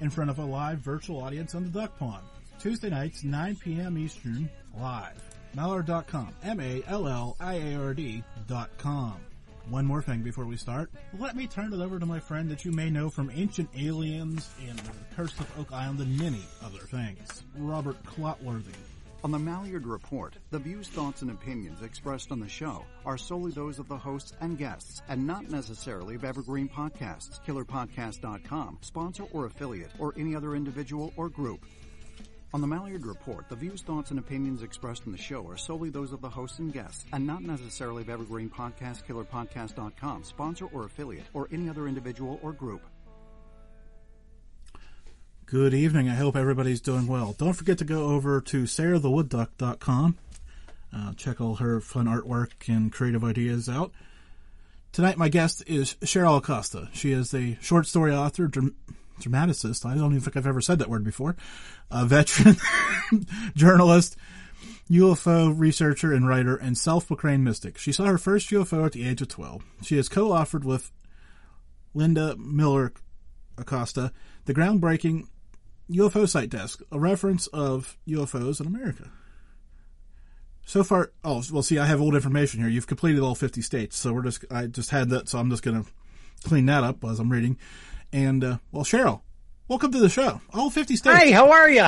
in front of a live virtual audience on the Duck Pond. Tuesday nights, 9 p.m. Eastern, live. Malliard.com. M-A-L-L-I-A-R-D dot com. One more thing before we start. Let me turn it over to my friend that you may know from Ancient Aliens and The Curse of Oak Island and many other things. Robert Clotworthy. On the Malliard Report, the views, thoughts, and opinions expressed on the show are solely those of the hosts and guests and not necessarily of Evergreen Podcasts, KillerPodcast.com, sponsor or affiliate, or any other individual or group. On the Malliard Report, the views, thoughts, and opinions expressed in the show are solely those of the hosts and guests, and not necessarily of Evergreen Podcast, KillerPodcast.com, sponsor or affiliate, or any other individual or group. Good evening. I hope everybody's doing well. Don't forget to go over to sarahthewoodduck.com. Uh, check all her fun artwork and creative ideas out. Tonight, my guest is Cheryl Costa. She is a short story author, dram- dramaticist. I don't even think I've ever said that word before. A veteran journalist, UFO researcher and writer, and self-proclaimed mystic. She saw her first UFO at the age of 12. She has co-authored with Linda Miller Costa the groundbreaking UFO Site Desk, a reference of UFOs in America. So far, oh well, see, I have old information here. You've completed all 50 states, so we're just I just had that, so I'm just gonna clean that up as I'm reading. And uh, well, Cheryl, welcome to the show. All 50 states. Hey, how are you?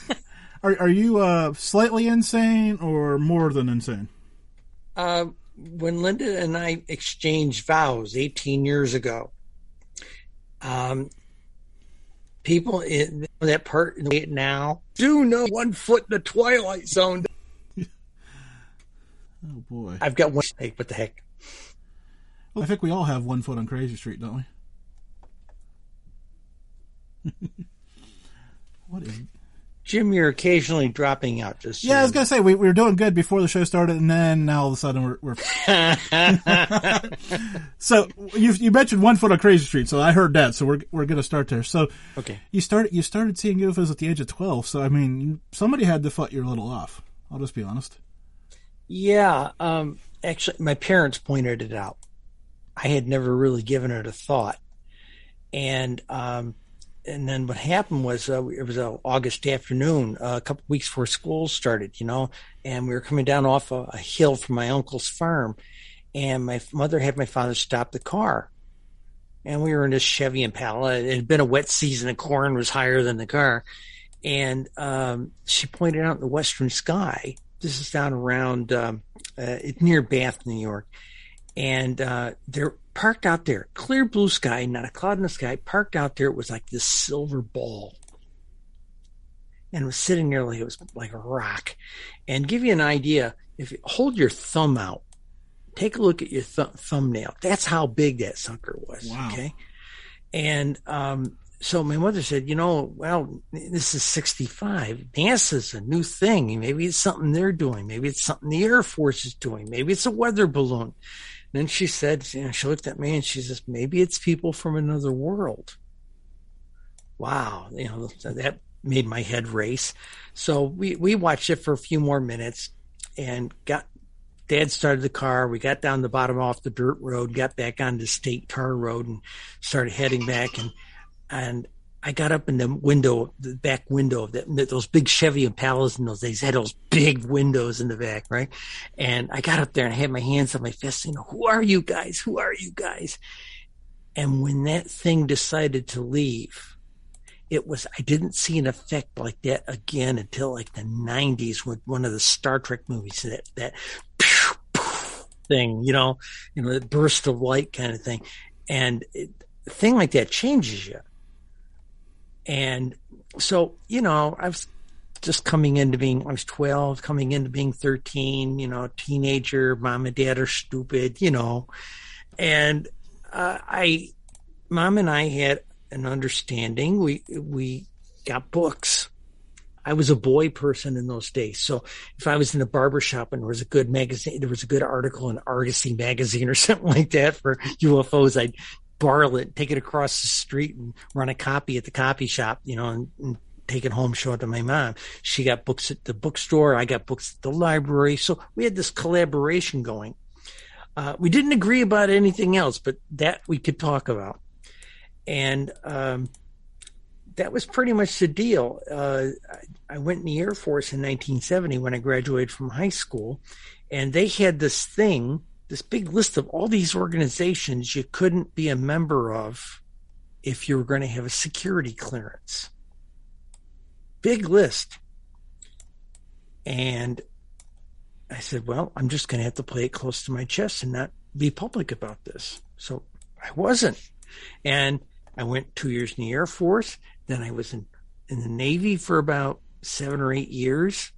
are are you uh, slightly insane or more than insane? Uh, when Linda and I exchanged vows 18 years ago, um, people in that part now do know one foot in the twilight zone. Oh boy, I've got one. Hey, what the heck? Well, I think we all have one foot on Crazy Street, don't we? what is? Jim, you're occasionally dropping out. Just yeah, I was gonna say we, we were doing good before the show started, and then now all of a sudden we're. we're... so you you mentioned one foot on Crazy Street, so I heard that. So we're we're gonna start there. So okay, you started you started seeing UFOs at the age of twelve. So I mean, you, somebody had to foot you a little off. I'll just be honest. Yeah, um, actually, my parents pointed it out. I had never really given it a thought, and um, and then what happened was uh, it was an August afternoon, uh, a couple weeks before school started, you know, and we were coming down off a, a, hill from my uncle's farm, and my mother had my father stop the car, and we were in this Chevy Impala. It had been a wet season, and corn was higher than the car, and um, she pointed out in the western sky. This is down around um, uh, near Bath, New York, and uh, there parked out there, clear blue sky, not a cloud in the sky, parked out there. It was like this silver ball. And it was sitting there like it was like a rock. And give you an idea, if you hold your thumb out, take a look at your th- thumbnail. That's how big that sucker was. Wow. Okay. And, um, so my mother said, you know, well, this is 65. NASA's a new thing. Maybe it's something they're doing. Maybe it's something the Air Force is doing. Maybe it's a weather balloon. Then she said, you know, she looked at me and she says, maybe it's people from another world. Wow. You know, that made my head race. So we, we watched it for a few more minutes and got, dad started the car. We got down the bottom off the dirt road, got back onto state tar road and started heading back. And, and I got up in the window, the back window of that, those big Chevy Impalas in those days had those big windows in the back, right? And I got up there and I had my hands on my fist, you know, who are you guys? Who are you guys? And when that thing decided to leave, it was, I didn't see an effect like that again until like the nineties with one of the Star Trek movies, that, that thing, you know, you know, the burst of light kind of thing. And it, a thing like that changes you and so, you know, I was just coming into being, I was 12, coming into being 13, you know, teenager, mom and dad are stupid, you know. And uh, I, mom and I had an understanding. We, we got books. I was a boy person in those days. So if I was in a barber shop and there was a good magazine, there was a good article in Argosy magazine or something like that for UFOs, I'd borrow it, take it across the street and run a copy at the copy shop, you know, and, and take it home, show it to my mom. She got books at the bookstore. I got books at the library. So we had this collaboration going. Uh, we didn't agree about anything else, but that we could talk about. And, um, that was pretty much the deal. Uh, I, I went in the Air Force in 1970 when I graduated from high school, and they had this thing, this big list of all these organizations you couldn't be a member of if you were going to have a security clearance. Big list. And I said, well, I'm just going to have to play it close to my chest and not be public about this. So I wasn't. And I went two years in the Air Force. Then I was in, in the Navy for about seven or eight years.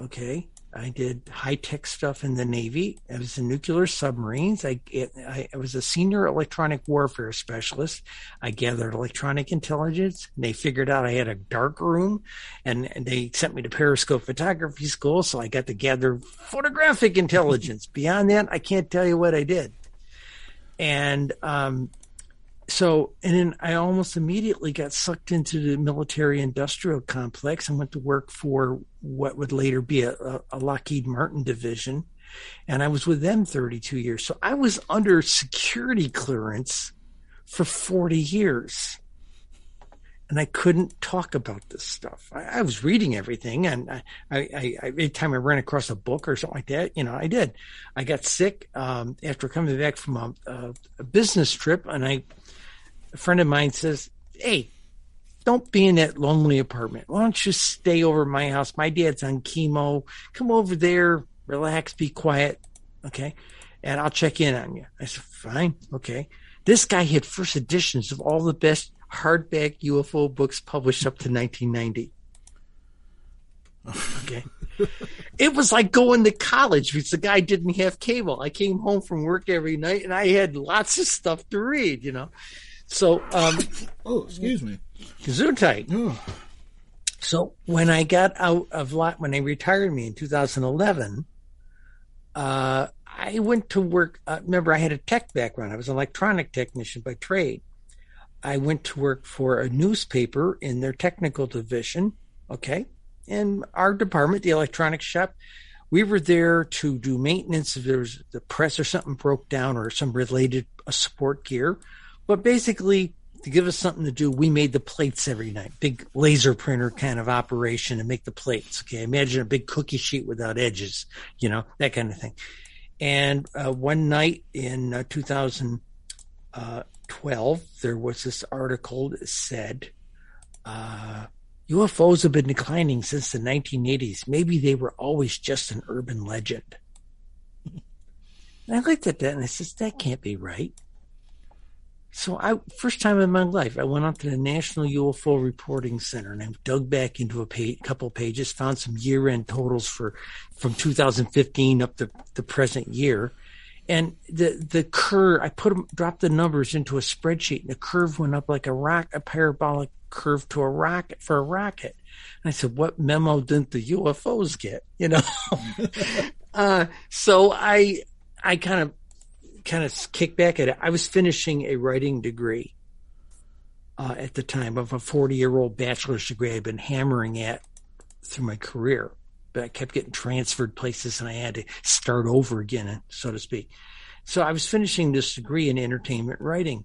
Okay. I did high tech stuff in the Navy. I was in nuclear submarines. I, I, I, was a senior electronic warfare specialist. I gathered electronic intelligence. they figured out I had a dark room, and, and, they sent me to Periscope Photography School. So I got to gather photographic intelligence. Beyond that, I can't tell you what I did. And um, so, and then I almost immediately got sucked into the military industrial complex and went to work for what would later be a, a, Lockheed Martin division. And I was with them 32 years. So I was under security clearance for 40 years. And I couldn't talk about this stuff. I, I was reading everything, and I, I, I, every time I ran across a book or something like that, you know, I did. I got sick um, after coming back from a, a, a business trip, and I a friend of mine says, Hey, don't be in that lonely apartment. Why don't you stay over my house? My dad's on chemo. Come over there, relax, be quiet. Okay. And I'll check in on you. I said, fine. Okay. This guy had first editions of all the best hardback UFO books published up to 1990. Okay. it was like going to college because the guy didn't have cable. I came home from work every night and I had lots of stuff to read, you know. So, um, oh, excuse me, Gesundheit. Oh. So when I got out of lot, when they retired me in 2011, uh, I went to work. Uh, remember, I had a tech background. I was an electronic technician by trade. I went to work for a newspaper in their technical division. Okay. And our department, the electronics shop, we were there to do maintenance if there was the press or something broke down or some related uh, support gear. But basically, to give us something to do, we made the plates every night. Big laser printer kind of operation to make the plates. Okay, imagine a big cookie sheet without edges, you know, that kind of thing. And uh, one night in uh, 2012, there was this article that said uh, UFOs have been declining since the 1980s. Maybe they were always just an urban legend. And I looked at that and I said, that can't be right. So I first time in my life I went up to the National UFO Reporting Center and I dug back into a page, couple pages, found some year end totals for from 2015 up to the present year, and the the curve I put them dropped the numbers into a spreadsheet and the curve went up like a rock a parabolic curve to a rocket for a rocket. And I said, what memo didn't the UFOs get? You know, uh, so I I kind of kind of kick back at it, I was finishing a writing degree uh, at the time of a 40 year old bachelor's degree I'd been hammering at through my career. But I kept getting transferred places and I had to start over again, so to speak. So I was finishing this degree in entertainment writing.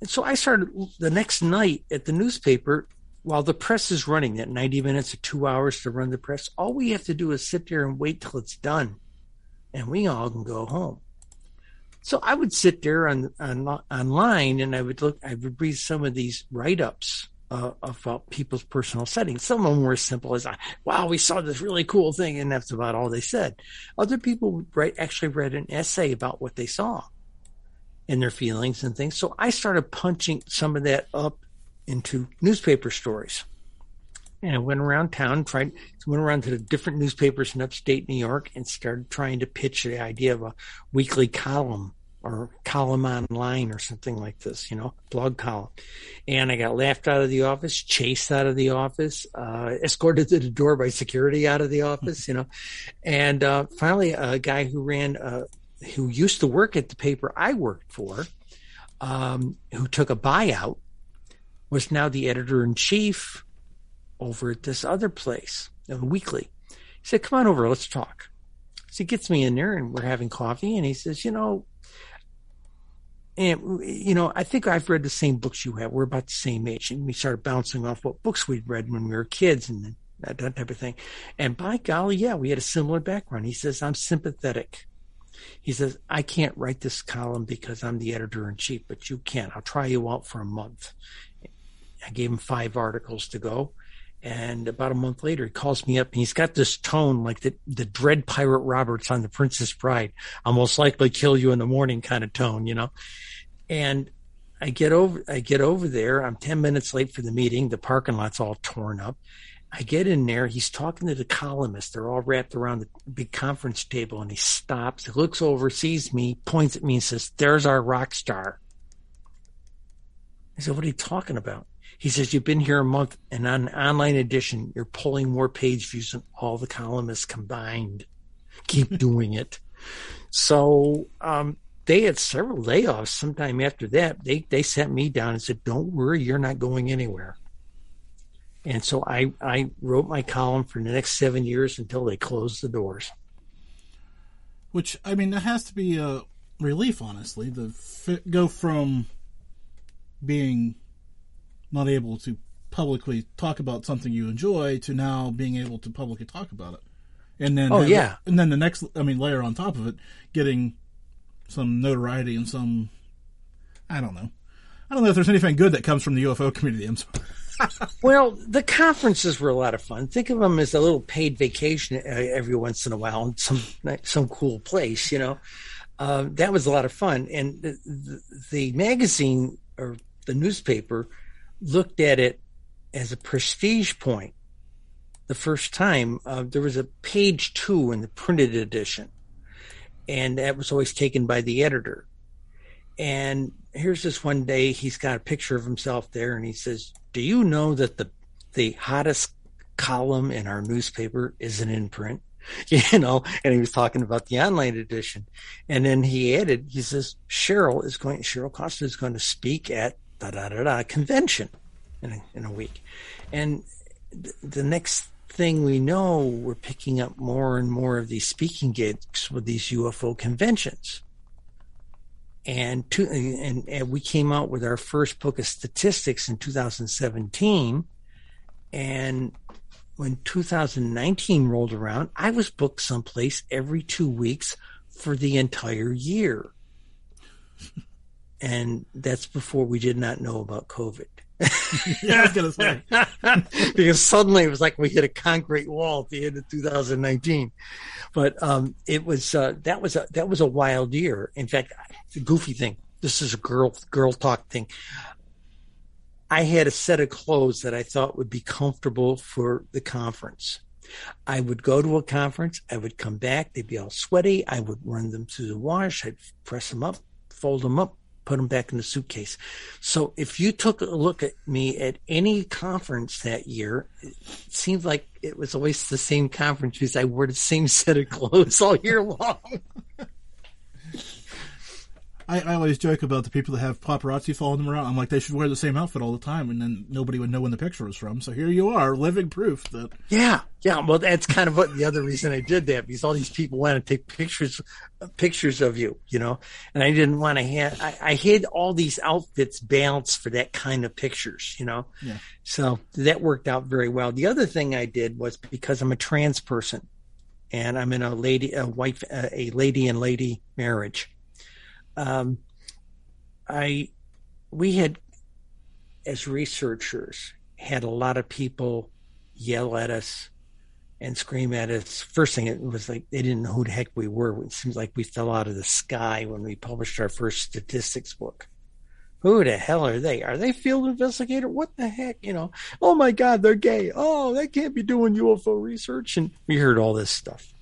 And so I started the next night at the newspaper while the press is running that 90 minutes or two hours to run the press. All we have to do is sit there and wait till it's done and we all can go home. So I would sit there on, on online and I would look, I would read some of these write ups uh, about people's personal settings. Some of them were as simple as, "Wow, we saw this really cool thing," and that's about all they said. Other people write, actually read an essay about what they saw and their feelings and things. So I started punching some of that up into newspaper stories. And I went around town, tried, went around to the different newspapers in upstate New York and started trying to pitch the idea of a weekly column or column online or something like this, you know, blog column. And I got laughed out of the office, chased out of the office, uh, escorted to the door by security out of the office, you know. And uh, finally, a guy who ran, uh, who used to work at the paper I worked for, um, who took a buyout, was now the editor in chief over at this other place, a weekly. He said, Come on over, let's talk. So he gets me in there and we're having coffee and he says, You know, and you know, I think I've read the same books you have. We're about the same age, and we started bouncing off what books we'd read when we were kids, and that, that type of thing. And by golly, yeah, we had a similar background. He says, "I'm sympathetic." He says, "I can't write this column because I'm the editor in chief, but you can. I'll try you out for a month." I gave him five articles to go. And about a month later, he calls me up and he's got this tone like the, the dread pirate Roberts on the Princess Bride. I'll most likely kill you in the morning kind of tone, you know? And I get over, I get over there. I'm 10 minutes late for the meeting. The parking lot's all torn up. I get in there. He's talking to the columnists. They're all wrapped around the big conference table and he stops, he looks over, sees me, points at me and says, there's our rock star. I said, what are you talking about? He says, You've been here a month, and on online edition, you're pulling more page views than all the columnists combined. Keep doing it. So um, they had several layoffs sometime after that. They, they sat me down and said, Don't worry, you're not going anywhere. And so I, I wrote my column for the next seven years until they closed the doors. Which, I mean, that has to be a relief, honestly. The go from being not able to publicly talk about something you enjoy to now being able to publicly talk about it. And then oh yeah, and then the next I mean layer on top of it, getting some notoriety and some I don't know. I don't know if there's anything good that comes from the UFO community. I'm sorry. well, the conferences were a lot of fun. Think of them as a little paid vacation every once in a while in some some cool place, you know. Uh, that was a lot of fun, and the, the, the magazine or the newspaper looked at it as a prestige point the first time. Uh, there was a page two in the printed edition, and that was always taken by the editor. And here's this one day, he's got a picture of himself there, and he says, "Do you know that the the hottest column in our newspaper isn't in print?" You know, and he was talking about the online edition, and then he added, he says, "Cheryl is going. Cheryl Costa is going to speak at da da da da convention in a, in a week. And th- the next thing we know, we're picking up more and more of these speaking gigs with these UFO conventions. And, to, and, and we came out with our first book of statistics in 2017. And when 2019 rolled around, I was booked someplace every two weeks for the entire year and that's before we did not know about COVID. yeah, I was gonna say because suddenly it was like we hit a concrete wall at the end of 2019. But um, it was uh, that was a that was a wild year. In fact, the goofy thing. This is a girl girl talk thing. I had a set of clothes that I thought would be comfortable for the conference. I would go to a conference. I would come back. They'd be all sweaty. I would run them through the wash. I'd press them up, fold them up, put them back in the suitcase. So if you took a look at me at any conference that year, it seemed like it was always the same conference because I wore the same set of clothes all year long. I, I always joke about the people that have paparazzi following them around. I'm like, they should wear the same outfit all the time, and then nobody would know when the picture was from. So here you are, living proof that. Yeah, yeah. Well, that's kind of what the other reason I did that because all these people want to take pictures, pictures of you, you know, and I didn't want to have. I, I hid all these outfits balanced for that kind of pictures, you know. Yeah. So that worked out very well. The other thing I did was because I'm a trans person, and I'm in a lady, a wife, a lady and lady marriage um, I we had as researchers had a lot of people yell at us and scream at us. First thing it was like they didn't know who the heck we were. It seems like we fell out of the sky when we published our first statistics book. Who the hell are they? Are they field investigator? What the heck? You know, oh my God, they're gay. Oh, they can't be doing UFO research. And we heard all this stuff.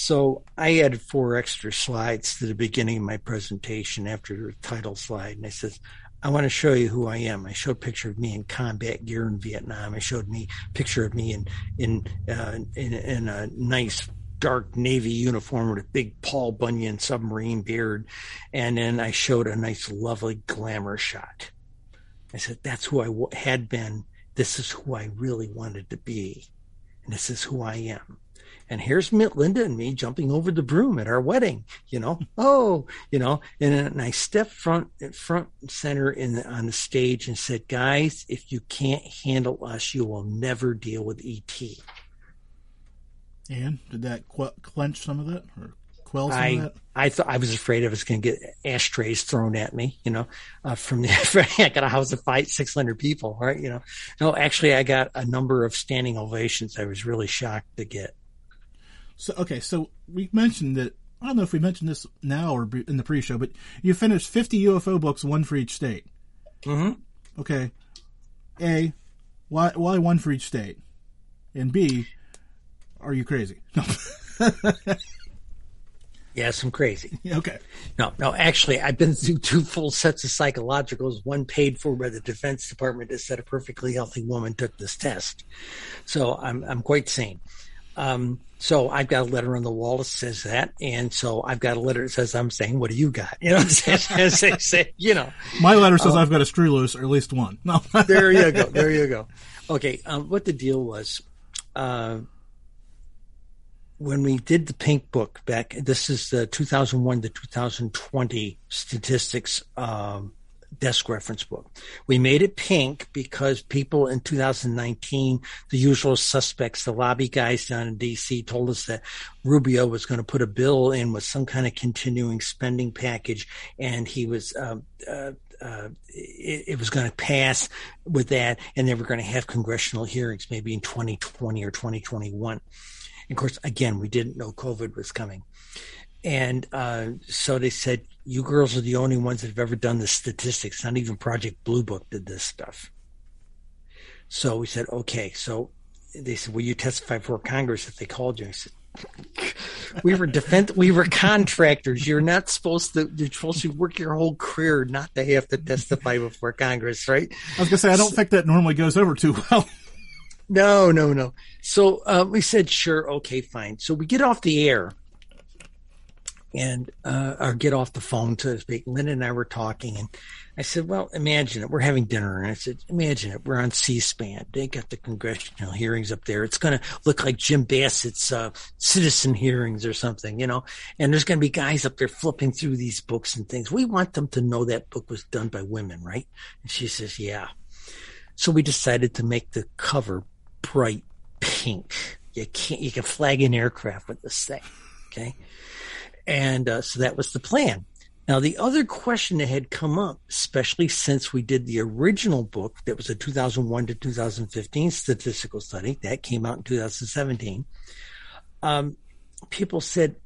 So I added four extra slides to the beginning of my presentation after the title slide. And I said, I want to show you who I am. I showed a picture of me in combat gear in Vietnam. I showed me picture of me in in, uh, in in a nice dark navy uniform with a big Paul Bunyan submarine beard, and then I showed a nice, lovely glamour shot. I said, "That's who I w- had been. This is who I really wanted to be, and this is who I am." And here's Linda and me jumping over the broom at our wedding, you know, oh, you know, and, and I stepped front, front center in the, on the stage and said, guys, if you can't handle us, you will never deal with ET. And did that qu- clench some of that or quell some I, of that? I thought I was afraid I was going to get ashtrays thrown at me, you know, uh, from the, I got a house of five, 600 people, right? You know, no, actually I got a number of standing ovations. I was really shocked to get. So okay, so we mentioned that I don't know if we mentioned this now or in the pre-show, but you finished 50 UFO books, one for each state. Mm-hmm. Okay. A, why why one for each state? And B, are you crazy? No. Yes, I'm crazy. okay. No, no, actually, I've been through two full sets of psychologicals, one paid for by the Defense Department that said a perfectly healthy woman took this test. So I'm, I'm quite sane. Um, so I've got a letter on the wall that says that. And so I've got a letter that says, I'm saying, what do you got? You know, say, say, you know, My letter says I've got a screw loose, or at least one. No. there you go. There you go. Okay. Um, what the deal was, uh, when we did the pink book back, this is the 2001 to 2020 statistics, um, desk reference book. We made it pink because people in 2019, the usual suspects, the lobby guys down in DC told us that Rubio was going to put a bill in with some kind of continuing spending package and he was, um, uh, uh, it, it, was going to pass with that, and they were going to have congressional hearings maybe in 2020 or 2021. of course, again, we didn't know COVID was coming. And uh, so they said, You girls are the only ones that have ever done the statistics. Not even Project Blue Book did this stuff. So we said, Okay. So they said, Will you testify before Congress if they called you? I said, we were defense we were contractors you're not supposed to you're supposed to work your whole career not to have to testify before congress right I was gonna say I don't think that normally goes over too well. no no no so uh, we said sure okay fine so we get off the air and uh, or get off the phone so to speak. Lynn and i were talking and i said well imagine it. We're having dinner and i said imagine it. We're on c-span. They got the congressional hearings up there. It's going to look like jim bassett's uh, citizen hearings or something you know? And there's going to be guys up there flipping through these books and things. We want them to know that book was done by women right? And she says yeah. So we decided to make the cover bright pink. You can't you can flag an aircraft with this thing okay and uh, so that was the plan. Now, the other question that had come up, especially since we did the original book that was a 2001 to 2015 statistical study that came out in 2017, um, people said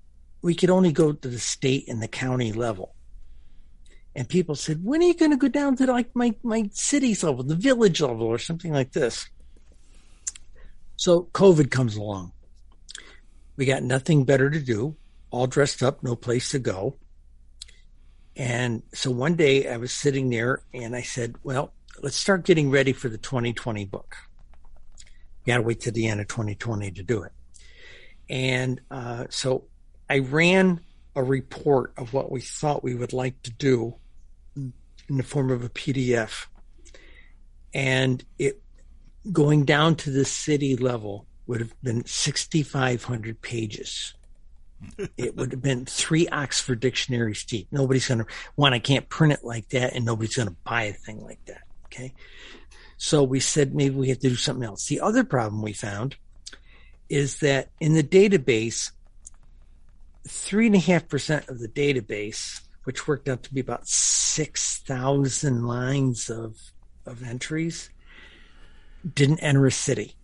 we could only go to the state and the county level. And people said, when are you going to go down to like my, my city's level, the village level, or something like this? So COVID comes along. We got nothing better to do all dressed up, no place to go. And so one day I was sitting there and I said, well, let's start getting ready for the 2020 book. You got to wait to the end of 2020 to do it. And uh, so I ran a report of what we thought we would like to do in the form of a PDF. And it going down to the city level would have been 6,500 pages it would have been three Oxford dictionaries deep. Nobody's going to, one, I can't print it like that, and nobody's going to buy a thing like that. Okay. So we said maybe we have to do something else. The other problem we found is that in the database, three and a half percent of the database, which worked out to be about 6,000 lines of, of entries, didn't enter a city.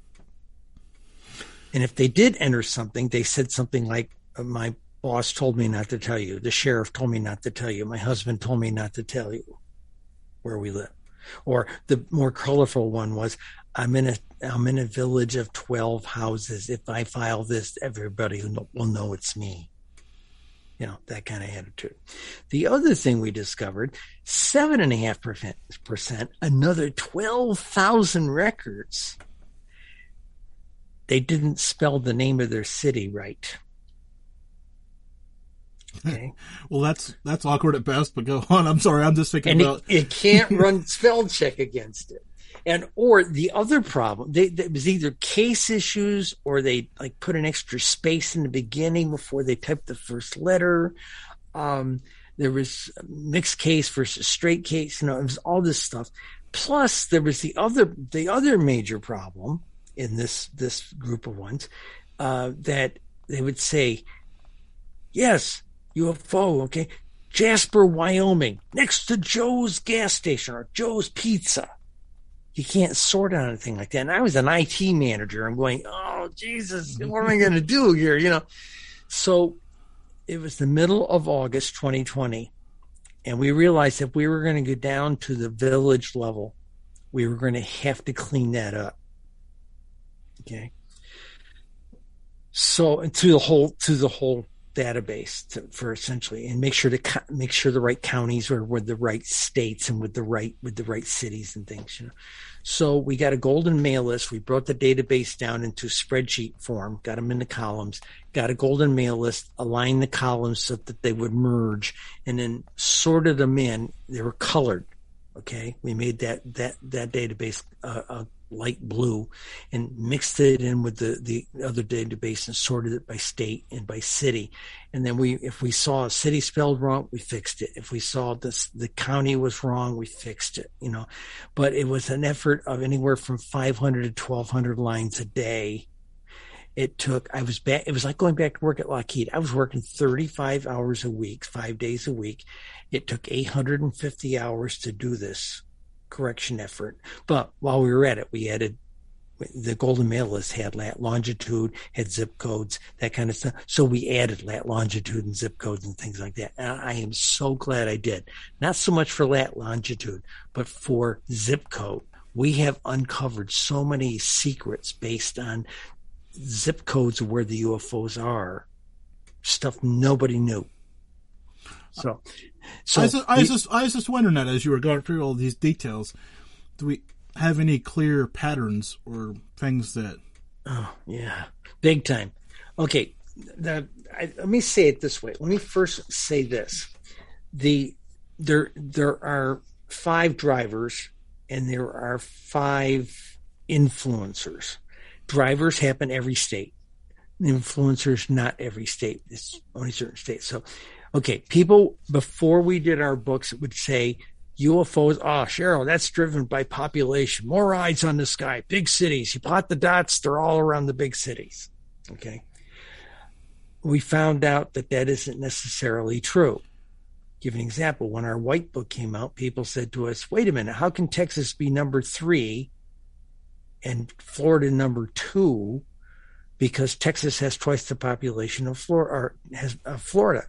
And if they did enter something, they said something like my boss told me not to tell you. The sheriff told me not to tell you. My husband told me not to tell you where we live. Or the more colorful one was, I'm in a I'm in a village of twelve houses. If I file this, everybody will know it's me. You know that kind of attitude. The other thing we discovered: seven and a half percent, another twelve thousand records. They didn't spell the name of their city right. Okay. well, that's that's awkward at best. But go on. I'm sorry. I'm just thinking and about it, it can't run spell check against it. and or the other problem, they, it was either case issues or they like put an extra space in the beginning before they typed the first letter. Um, there was mixed case versus straight case. You know, it was all this stuff. Plus, there was the other the other major problem in this this group of ones uh, that they would say, "Yes, UFO." Okay, Jasper, Wyoming, next to Joe's gas station or Joe's Pizza. You can't sort out anything like that. And I was an IT manager. I'm going, oh Jesus, what am I going to do here? You know, so it was the middle of August 2020, and we realized if we were going to go down to the village level, we were going to have to clean that up. Okay. So to the whole to the whole database to, for essentially and make sure to make sure the right counties are with the right states and with the right with the right cities and things you know. So we got a golden mail list. We brought the database down into spreadsheet form got them into columns got a golden mail list aligned the columns so that they would merge and then sorted them in. They were colored okay? We made that that that database uh, uh, light blue and mixed it in with the, the other database and sorted it by state and by city. And then we, if we saw a city spelled wrong, we fixed it. If we saw this, the county was wrong, we fixed it, you know, but it was an effort of anywhere from 500 to 1200 lines a day. It took, I was back, it was like going back to work at Lockheed. I was working 35 hours a week, five days a week. It took 850 hours to do this correction effort. But while we were at it, we added the golden mail list had lat longitude, had zip codes, that kind of stuff. So we added lat longitude and zip codes and things like that. And I am so glad I did. Not so much for lat longitude, but for zip code. We have uncovered so many secrets based on zip codes where the UFOs are. Stuff nobody knew. So so I was, just, I, was just, I was just wondering that as you were going through all these details, do we have any clear patterns or things that? Oh yeah, big time. Okay, the, I, let me say it this way. Let me first say this: the there there are five drivers and there are five influencers. Drivers happen every state. Influencers not every state. It's only certain states. So okay, people before we did our books would say UFOs. Oh, ah, Cheryl, that's driven by population. More eyes on the sky. Big cities. You plot the dots; they're all around the big cities. Okay. We found out that that isn't necessarily true. Give an example. When our white book came out, people said to us, "Wait a minute. How can Texas be number three and Florida number two? Because Texas has twice the population of Florida, or has Florida."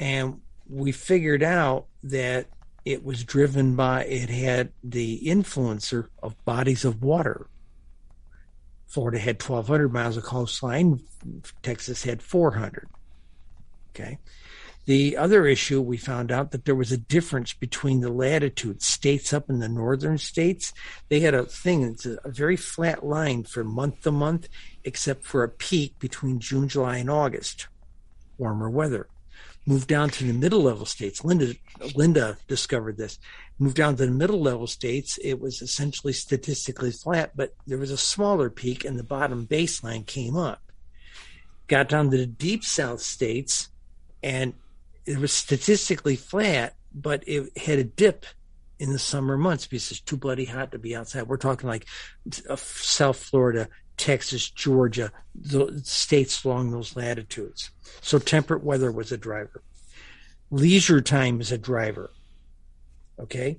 And we figured out that it was driven by it had the influencer of bodies of water. Florida had 1,200 miles of coastline. Texas had 400. Okay. The other issue, we found out that there was a difference between the latitudes. States up in the northern states, they had a thing, it's a, a very flat line from month to month, except for a peak between June, July, and August. Warmer weather. Moved down to the middle level states. Linda Linda discovered this. Moved down to the middle level states, it was essentially statistically flat, but there was a smaller peak and the bottom baseline came up. Got down to the deep south states and it was statistically flat, but it had a dip in the summer months because it's too bloody hot to be outside. We're talking like uh, South Florida, Texas, Georgia, the states along those latitudes. So temperate weather was a driver. Leisure time is a driver. Okay?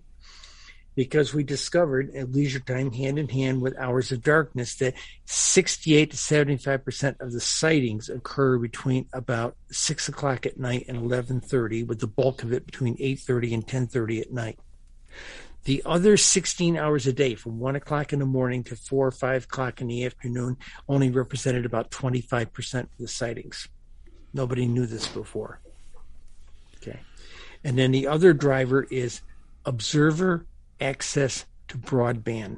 Because we discovered at leisure time, hand in hand with hours of darkness, that 68 to 75% of the sightings occur between about 6 o'clock at night and 11.30, with the bulk of it between 8.30 and 10.30 at night. The other 16 hours a day, from 1 o'clock in the morning to 4 or 5 o'clock in the afternoon, only represented about 25% of the sightings. Nobody knew this before. Okay. And then the other driver is observer access to broadband.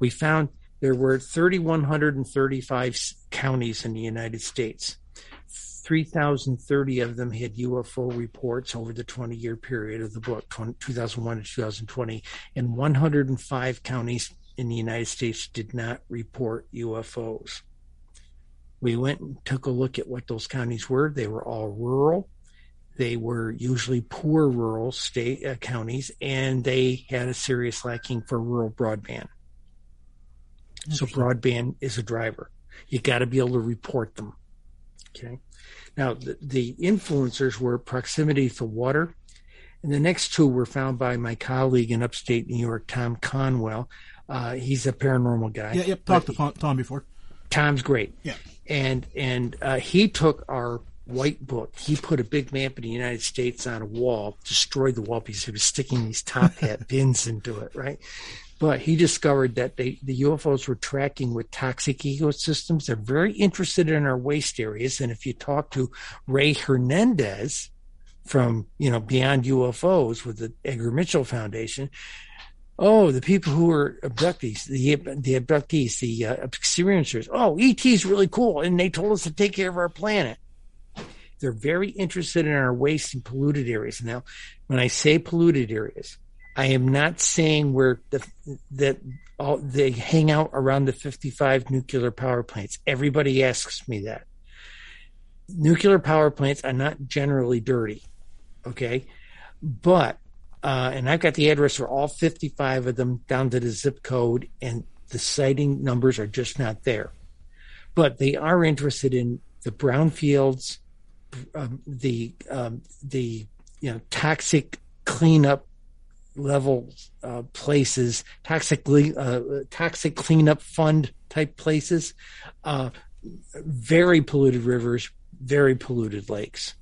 We found there were 3,135 counties in the United States. 3,030 of them had UFO reports over the 20 year period of the book, 20, 2001 to 2020, and 105 counties in the United States did not report UFOs. We went and took a look at what those counties were. They were all rural. They were usually poor rural state uh, counties, and they had a serious lacking for rural broadband. So broadband is a driver. You got to be able to report them. Okay. Now the, the influencers were proximity to water, and the next two were found by my colleague in upstate New York, Tom Conwell. Uh, he's a paranormal guy. Yeah, yep. Talked to Tom before. Tom's great. Yeah. And and uh, he took our white book. He put a big map of the United States on a wall, destroyed the wall because he was sticking these top hat pins into it, right? But he discovered that they, the UFOs were tracking with toxic ecosystems. They're very interested in our waste areas. And if you talk to Rey Hernandez from, you know, Beyond UFOs with the Edgar Mitchell Foundation, oh, the people who are abductees, the, the abductees, the uh, experiencers, oh, ET is really cool. And they told us to take care of our planet. They're very interested in our waste and polluted areas. Now, when I say polluted areas, I am not saying where the, that all, they hang out around the 55 nuclear power plants. Everybody asks me that. Nuclear power plants are not generally dirty. Okay. But, uh, and I've got the address for all 55 of them down to the zip code and the sighting numbers are just not there. But they are interested in the brownfields, um, the, um, the, you know, toxic cleanup level uh, places, toxic uh, toxic cleanup fund type places, uh, very polluted rivers, very polluted lakes.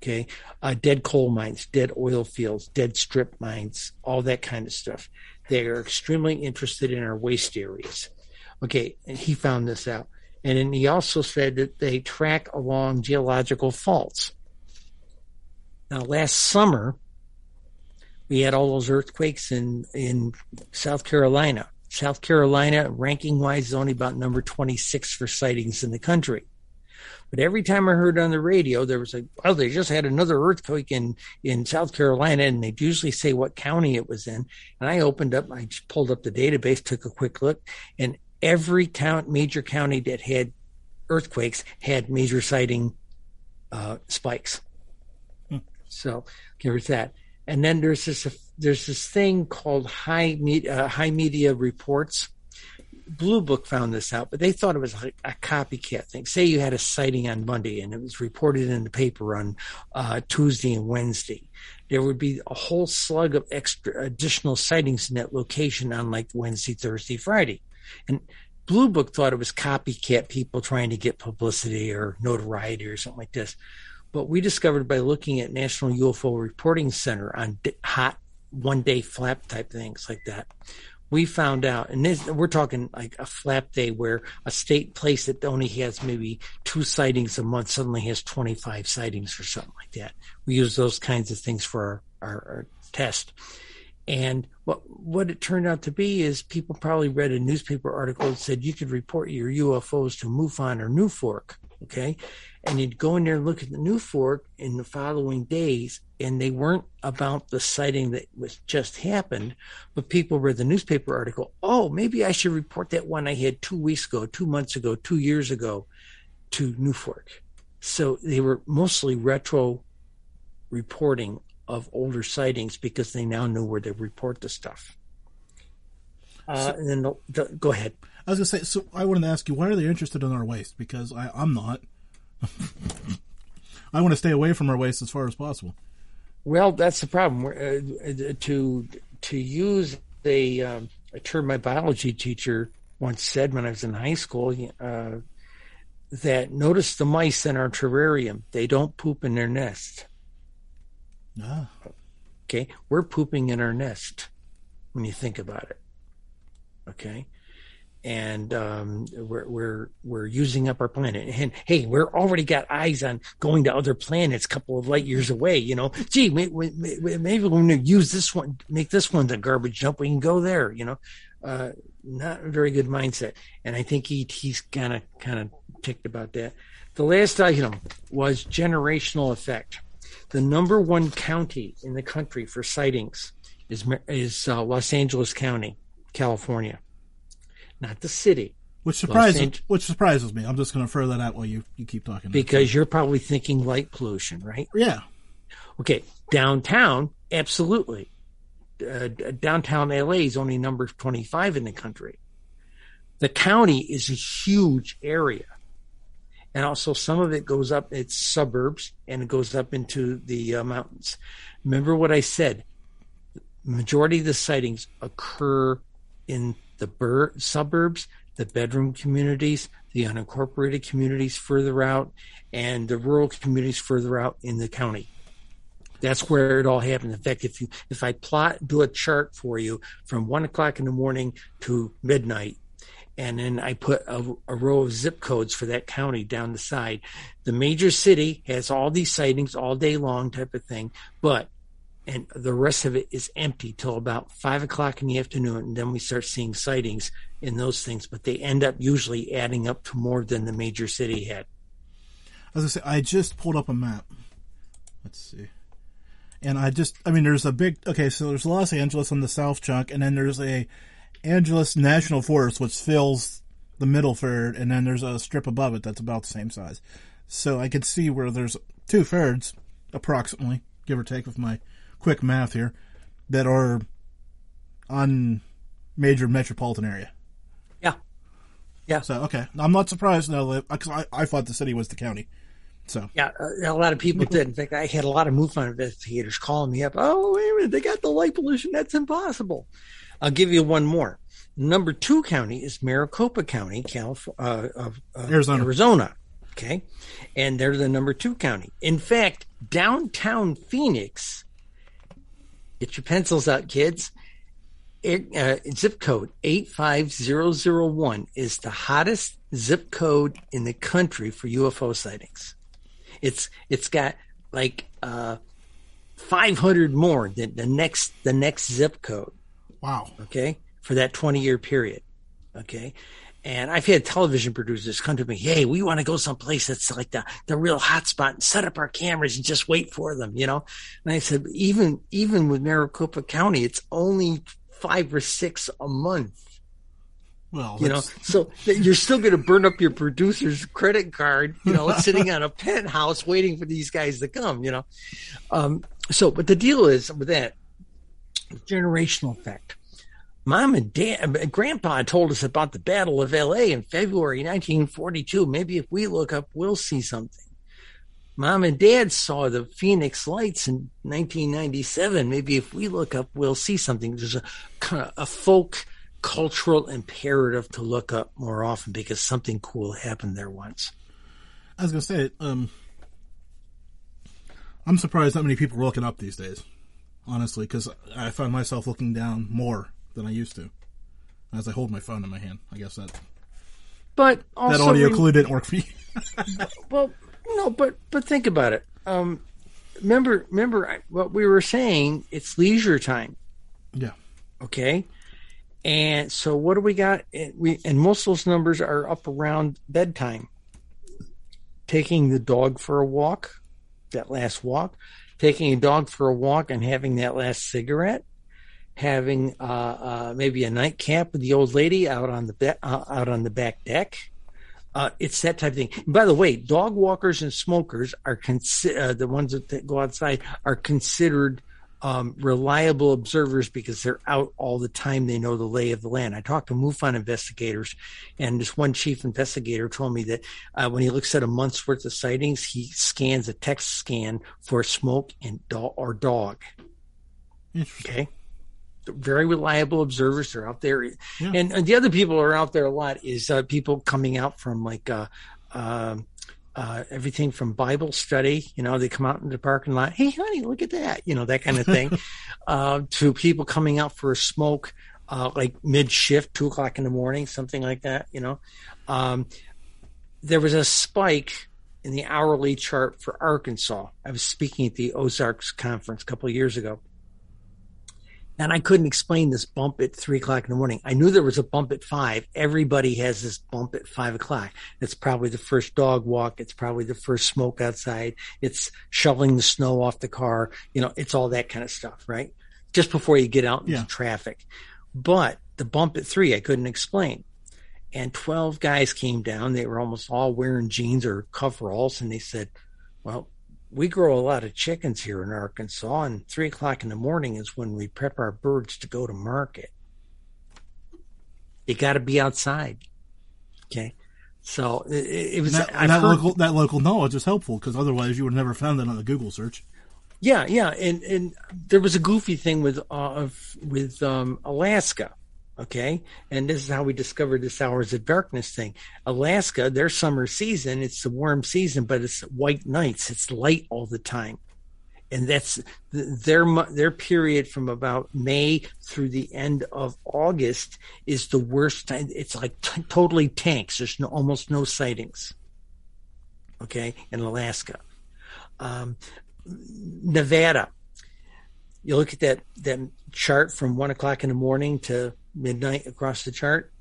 Okay, uh, dead coal mines, dead oil fields, dead strip mines, all that kind of stuff. They are extremely interested in our waste areas. Okay, and he found this out. And then he also said that they track along geological faults. Now, last summer, we had all those earthquakes in in South Carolina. South Carolina, ranking wise, is only about number 26 for sightings in the country. But every time I heard on the radio, there was a, well, they just had another earthquake in, in South Carolina, and they'd usually say what county it was in. And I opened up, I just pulled up the database, took a quick look, and every count, major county that had earthquakes had major sighting uh, spikes. Hmm. So here's that. And then there's this there's this thing called high media, uh, high media reports. Blue Book found this out, but they thought it was like a copycat thing. Say you had a sighting on Monday and it was reported in the paper on uh, Tuesday and Wednesday. There would be a whole slug of extra additional sightings in that location on like Wednesday, Thursday, Friday. And Blue Book thought it was copycat people trying to get publicity or notoriety or something like this. But we discovered by looking at National UFO Reporting Center on hot one day flap type things like that, we found out, and this, we're talking like a flap day where a state place that only has maybe two sightings a month suddenly has 25 sightings or something like that. We use those kinds of things for our, our, our test. And what what it turned out to be is people probably read a newspaper article that said you could report your UFOs to MUFON or NUFORC, okay? and you'd go in there and look at the NUFORC in the following days, and they weren't about the sighting that was just happened, but people read the newspaper article. Oh, maybe I should report that one I had two weeks ago, two months ago, two years ago to NUFORC. So they were mostly retro reporting of older sightings because they now knew where to report the stuff. Uh, and then the, the, go ahead. I was gonna say. So I wanted to ask you, why are they interested in our waste? Because I, I'm not. I want to stay away from our waste as far as possible. Well, that's the problem. Uh, to to use a, um, a, term my biology teacher once said when I was in high school, uh, that notice the mice in our terrarium. They don't poop in their nest. Ah. Okay, we're pooping in our nest when you think about it. Okay, and um, we're we're we're using up our planet. And hey, we're already got eyes on going to other planets, a couple of light years away. You know, gee, maybe, maybe we're going to use this one, make this one the garbage dump. We can go there. You know, uh, not a very good mindset. And I think he, he's kind of kind of ticked about that. The last item was generational effect. The number one county in the country for sightings is is uh, Los Angeles County, California, not the city. Which surprises which surprises me. I'm just going to throw that out while you, you keep talking. Because you're probably thinking light pollution, right? Yeah. Okay, downtown, absolutely. Uh, downtown LA is only number 25 in the country. The county is a huge area. And also some of it goes up, it's suburbs and it goes up into the uh, mountains. Remember what I said? Majority of the sightings occur in the bur- suburbs, the bedroom communities, the unincorporated communities further out, and the rural communities further out in the county. That's where it all happened. In fact, if you if I plot do a chart for you from one o'clock in the morning to midnight, and then I put a, a, row of zip codes for that county down the side. The major city has all these sightings all day long, type of thing, but and the rest of it is empty till about five o'clock in the afternoon, and then we start seeing sightings in those things. But they end up usually adding up to more than the major city had. As I say, I just pulled up a map. Let's see. And I just, I mean, there's a big, okay, so there's Los Angeles on the south chunk, and then there's a Angeles National Forest, which fills the middle third, and then there's a strip above it that's about the same size. So I could see where there's two thirds, approximately, give or take, with my quick math here, that are on major metropolitan area. Yeah. Yeah. So okay, I'm not surprised now because I, I thought the city was the county. So yeah, a lot of people did. In fact, I had a lot of MUFON investigators calling me up. Oh, wait a minute, they got the light pollution. That's impossible. I'll give you one more. Number two county is Maricopa County, California, uh, uh, Arizona. Arizona. Okay. And they're the number two county. In fact, downtown Phoenix, get your pencils out, kids. It, uh, zip code 85001 is the hottest zip code in the country for UFO sightings. It's, it's got like, uh, 500 more than the next, the next zip code. Wow. Okay. For that 20 year period. Okay. And I've had television producers come to me, Hey, we want to go someplace that's like the, the real hotspot and set up our cameras and just wait for them, you know? And I said, even, even with Maricopa County, it's only five or six a month. Well, you know, so you're still going to burn up your producer's credit card, you know, sitting on a penthouse waiting for these guys to come, you know. Um, so, but the deal is with that, generational effect. Mom and dad, uh, grandpa told us about the Battle of LA in February 1942. Maybe if we look up, we'll see something. Mom and dad saw the Phoenix lights in 1997. Maybe if we look up, we'll see something. There's a kind of a folk cultural imperative to look up more often because something cool happened there once. I was going to say, um, I'm surprised that many people are looking up these days honestly, because I find myself looking down more than I used to as I hold my phone in my hand. I guess that. But that audio clue didn't work for you. well, no, but but think about it. Um, remember, remember what we were saying. It's leisure time. Yeah. Okay. And so, what do we got? We and most of those numbers are up around bedtime. Taking the dog for a walk, that last walk, taking a dog for a walk and having that last cigarette, having uh, uh, maybe a nightcap with the old lady out on the be- uh, out on the back deck. Uh, it's that type of thing. And by the way, dog walkers and smokers are consi- uh, the ones that go outside are considered um, reliable observers because they're out all the time. They know the lay of the land. I talked to MUFON investigators, and this one chief investigator told me that uh, when he looks at a month's worth of sightings, he scans a text scan for smoke and do- or dog. Okay. Very reliable observers. They're out there, yeah. and, and, the other people are out there a lot. Is uh, people coming out from like uh, um, uh, everything from Bible study, you know, they come out in the parking lot, hey, honey, look at that, you know, that kind of thing, uh, to people coming out for a smoke, uh, like mid shift, two o'clock in the morning, something like that, you know. Um, there was a spike in the hourly chart for Arkansas. I was speaking at the Ozarks conference a couple of years ago. And I couldn't explain this bump at three o'clock in the morning. I knew there was a bump at five. Everybody has this bump at five o'clock. It's probably the first dog walk. It's probably the first smoke outside. It's shoveling the snow off the car. You know, it's all that kind of stuff, right? Just before you get out into Yeah. traffic. But the bump at three, I couldn't explain. And 12 guys came down. They were almost all wearing jeans or coveralls. And they said, well, we grow a lot of chickens here in Arkansas, and three o'clock in the morning is when we prep our birds to go to market. You got to be outside. Okay. So it, it was, And that, that heard- local that local knowledge is helpful because otherwise you would have never found that on a Google search. Yeah, yeah, and and there was a goofy thing with uh, of with um, Alaska, okay, and this is how we discovered this hours of darkness thing. Alaska, their summer season, it's the warm season, but it's white nights. It's light all the time, and that's their their period from about May through the end of August is the worst time. It's like t- totally tanks. There's no, almost no sightings. Okay, in Alaska. Um, Nevada. You look at that that chart from one o'clock in the morning to midnight across the chart.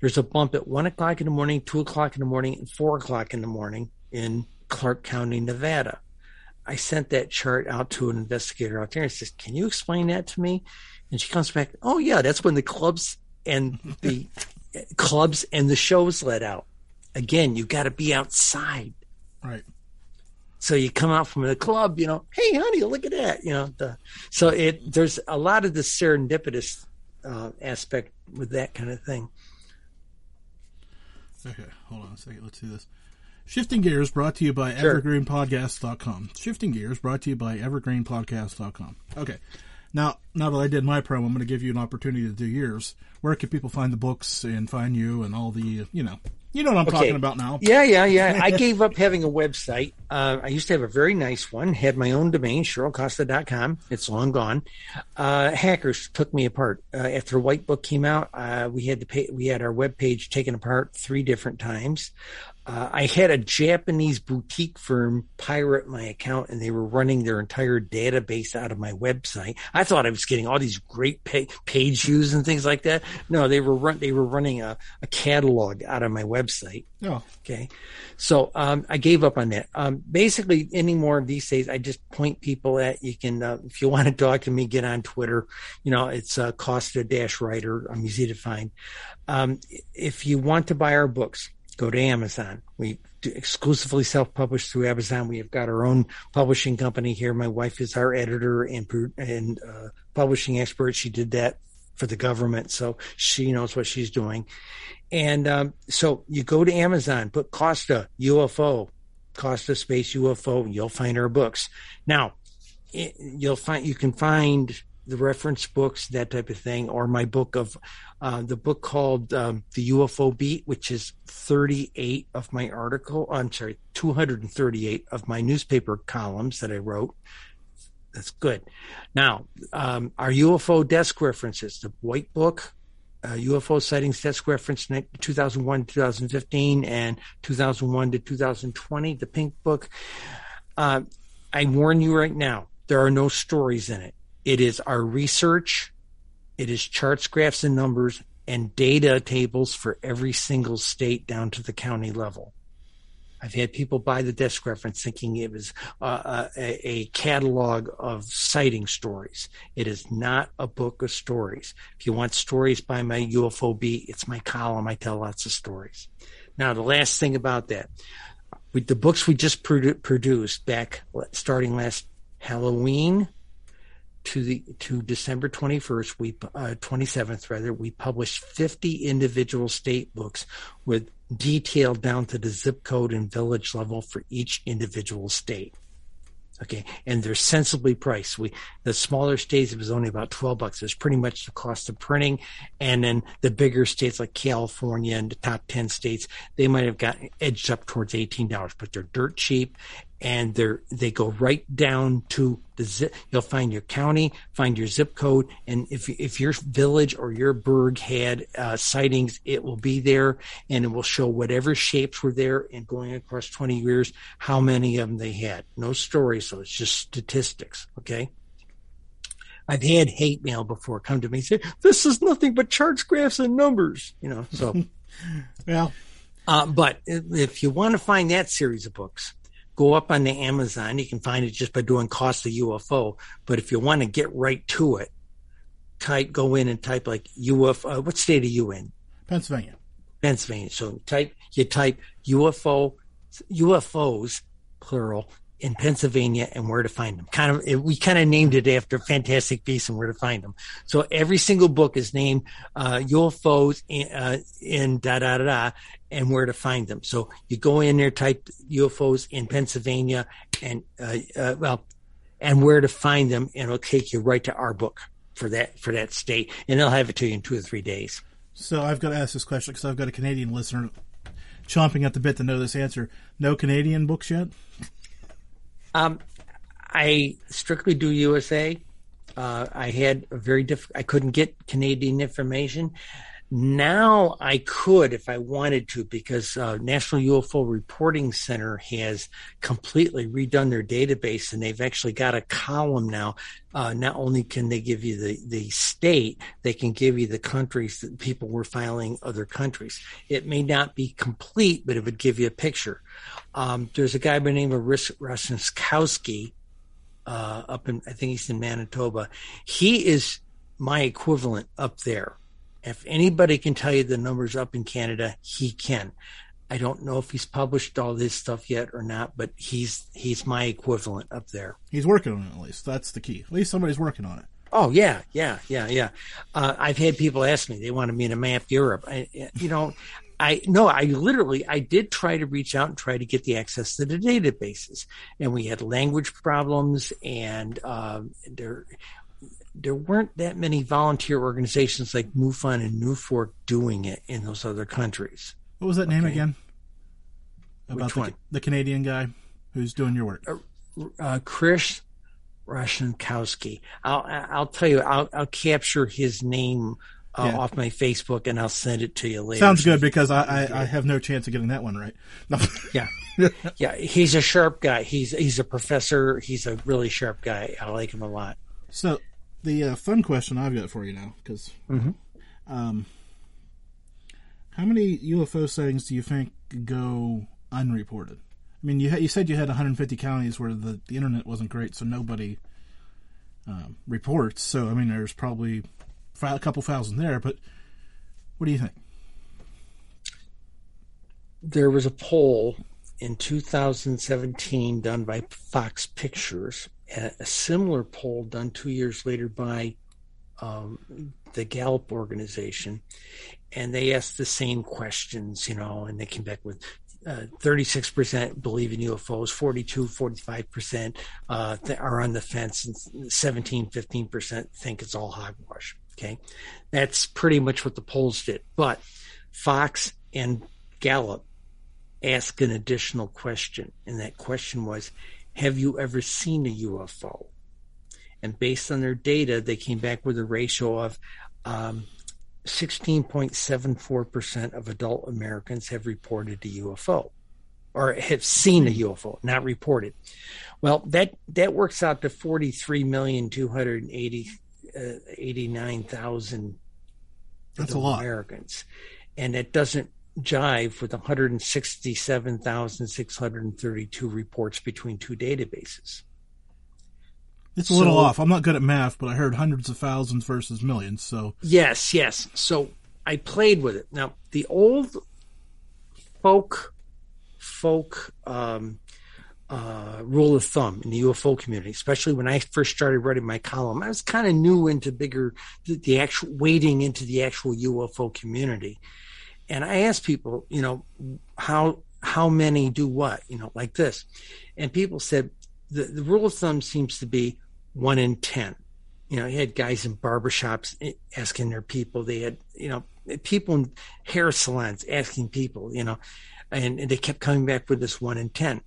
There's a bump at one o'clock in the morning, two o'clock in the morning, and four o'clock in the morning in Clark County, Nevada. I sent that chart out to an investigator out there and says, Can you explain that to me? And she comes back, Oh yeah, that's when the clubs and the clubs and the shows let out. Again, you gotta be outside. Right. So you come out from the club, you know, hey honey, look at that, you know. The, so it there's a lot of the serendipitous uh, aspect with that kind of thing. Okay, hold on a second. Let's do this. Shifting Gears brought to you by Sure. evergreenpodcast.com. Shifting Gears brought to you by evergreenpodcast.com. Okay. Now, now that I did my promo, I'm going to give you an opportunity to do yours. Where can people find the books and find you and all the, you know, you know what I'm Okay. talking about now. Yeah, yeah, yeah. I gave up having a website. Uh, I used to have a very nice one, had my own domain, CherylCosta.com. It's long gone. Uh, hackers took me apart. Uh, after White Book came out, uh, we had to pay, we had our webpage taken apart three different times. Uh, I had a Japanese boutique firm pirate my account and they were running their entire database out of my website. I thought I was getting all these great pa- page views and things like that. No, they were run, they were running a, a catalog out of my website. Oh, Okay. So um, I gave up on that. Um, basically, anymore these days, I just point people at you can, uh, if you want to talk to me, get on Twitter. You know, it's uh, Costa Dash Writer. I'm easy to find. Um, if you want to buy our books, go to Amazon. We do exclusively self-published through Amazon. We have got our own publishing company here. My wife is our editor and and uh, publishing expert. She did that for the government, so she knows what she's doing. And um, so you go to Amazon, put Costa UFO, Costa Space UFO, you'll find our books. Now, it, you'll find you can find the reference books, that type of thing, or my book of uh, the book called um, the UFO Beat, which is 38 of my article. I'm sorry, 238 of my newspaper columns that I wrote. That's good. Now, um, our UFO desk references, the white book, uh, UFO sightings desk reference 2001 to 2015 and 2001 to 2020, the pink book. Uh, I warn you right now, there are no stories in it. It is our research, it is charts, graphs, and numbers, and data tables for every single state down to the county level. I've had people buy the desk reference thinking it was uh, a, a catalog of sighting stories. It is not a book of stories. If you want stories by my UFO beat, it's my column. I tell lots of stories. Now, the last thing about that, with the books we just produ- produced back starting last Halloween to the to December 21st, we uh, 27th rather, we published 50 individual state books with detail down to the zip code and village level for each individual state. Okay, and they're sensibly priced. We the smaller states it was only about twelve bucks. It's pretty much the cost of printing, and then the bigger states like California and the top ten states they might have got edged up towards eighteen dollars, but they're dirt cheap, and they're they go right down to the zip. You'll find your county, find your zip code, and if if your village or your burg had uh, sightings, it will be there, and it will show whatever shapes were there, and going across twenty years, how many of them they had. No stories, so it's just statistics. Okay. I've had hate mail before come to me and say, this is nothing but charts, graphs, and numbers, you know, so. well, uh, but if you want to find that series of books, go up on the Amazon. You can find it just by doing Costa UFO. But if you want to get right to it, type, go in and type like UFO. Uh, what state are you in? Pennsylvania. Pennsylvania. So type, you type UFO, UFOs, plural, in Pennsylvania and where to find them. Kind of, we kind of named it after Fantastic Beasts and where to find them. So every single book is named uh, UFOs in, uh, in da da da da and where to find them. So you go in there, type UFOs in Pennsylvania, and uh, uh, well, and where to find them, and it'll take you right to our book for that for that state, and they'll have it to you in two or three days. So I've got to ask this question because I've got a Canadian listener chomping at the bit to know this answer. No Canadian books yet. Um, I strictly do USA. Uh, I had a very diff- I couldn't get Canadian information. Now I could if I wanted to because uh, National UFO Reporting Center has completely redone their database and they've actually got a column now. Uh, not only can they give you the, the state, they can give you the countries that people were filing other countries. It may not be complete, but it would give you a picture. Um, there's a guy by the name of Rutkowski uh, up in, I think he's in Manitoba. He is my equivalent up there if anybody can tell you the numbers up in Canada, he can. I don't know if he's published all this stuff yet or not, but he's he's my equivalent up there. He's working on it at least. That's the key. At least somebody's working on it. Oh yeah, yeah, yeah, yeah. Uh, I've had people ask me they wanted me to map Europe. I, you know, I no, I literally I did try to reach out and try to get the access to the databases, and we had language problems, and um, there there weren't that many volunteer organizations like MUFON and NUFORC doing it in those other countries. What was that name again? About the, the, Canadian guy who's doing your work. Uh, uh, Chris Rutkowski. I'll I'll tell you. I'll I'll capture his name uh, yeah. off my Facebook and I'll send it to you later. Sounds good because I, I, I, have no chance of getting that one right. No. yeah, yeah. He's a sharp guy. He's he's a professor. He's a really sharp guy. I like him a lot. So the uh, fun question I've got for you now, because mm-hmm. um, how many UFO sightings do you think go unreported? I mean, you ha- you said you had 150 counties where the, the internet wasn't great, so nobody um, reports. So I mean, there's probably a couple thousand there. But what do you think? There was a poll in 2017 done by Fox Pictures a similar poll done two years later by um, the Gallup organization, and they asked the same questions, you know, and they came back with uh, 36% believe in UFOs, 42, 45% uh, are on the fence, and 17, 15% think it's all hogwash. Okay. That's pretty much what the polls did. But Fox and Gallup asked an additional question, and that question was have you ever seen a UFO? And based on their data, they came back with a ratio of um, 16.74% of adult Americans have reported a UFO or have seen a UFO, not reported. Well, that, that works out to 43,289,000 uh, That's a lot. Americans. And it doesn't jive with 167,632 reports between two databases. It's a so, little off. I'm not good at math, but I heard hundreds of thousands versus millions. So yes, yes. So I played with it. Now the old folk folk um, uh, rule of thumb in the UFO community, especially when I first started writing my column, I was kind of new into bigger the, the actual wading into the actual UFO community and I asked people, you know, how how many do what, you know, like this, and people said the the rule of thumb seems to be one in ten. You know, you had guys in barbershops asking their people. They had, you know, people in hair salons asking people, you know, and, and they kept coming back with this one in ten.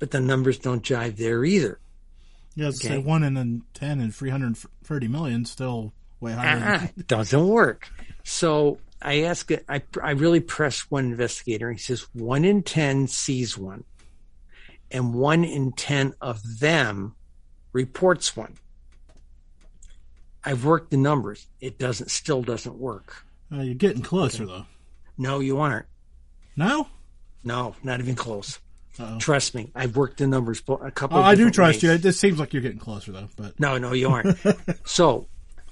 But the numbers don't jive there either. Yeah, okay? say one in ten and three hundred thirty million still way higher. Ah, doesn't work. So I ask it, I, I really press one investigator. He says one in 10 sees one and one in 10 of them reports one. I've worked the numbers. It doesn't still doesn't work. Uh, you're getting closer though. No, you aren't. No. No, not even close. Uh-oh. Trust me, I've worked the numbers a couple. Oh, I do trust ways. you. It just seems like you're getting closer though. But No, no, you aren't. so,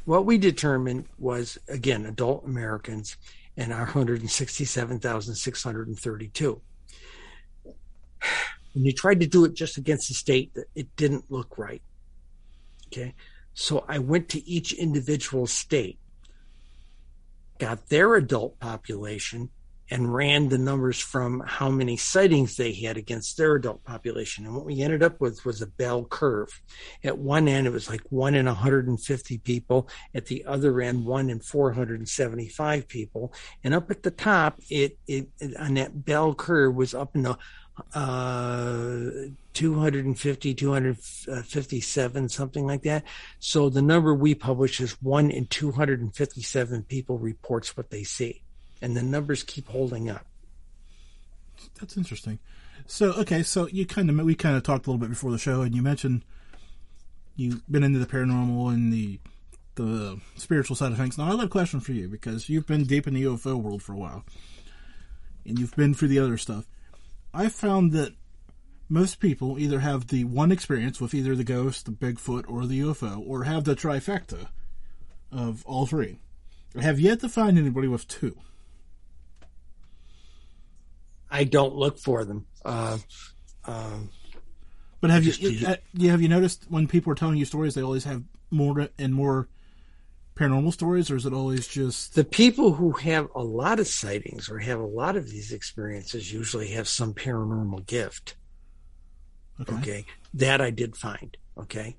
what we determined was again adult Americans and our 167,632. When you tried to do it just against the state, it didn't look right. Okay, so I went to each individual state, got their adult population, and ran the numbers from how many sightings they had against their adult population. And what we ended up with was a bell curve. At one end, it was like one in 150 people. At the other end, one in 475 people. And up at the top, it, it, it on that bell curve was up in the uh 250 257 something like that so the number we publish is 1 in 257 people reports what they see and the numbers keep holding up that's interesting. So okay, so you kind of we kind of talked a little bit before the show, and you mentioned you've been into the paranormal and the the spiritual side of things. Now I have a question for you because you've been deep in the UFO world for a while, and you've been through the other stuff. I found that most people either have the one experience with either the ghost, the Bigfoot, or the UFO, or have the trifecta of all three. I have yet to find anybody with two. I don't look for them uh, um, But have you, Just- uh, yeah, have you noticed when people are telling you stories, they always have more and more paranormal stories, or is it always just the people who have a lot of sightings or have a lot of these experiences usually have some paranormal gift okay? Okay. That I did find. Okay.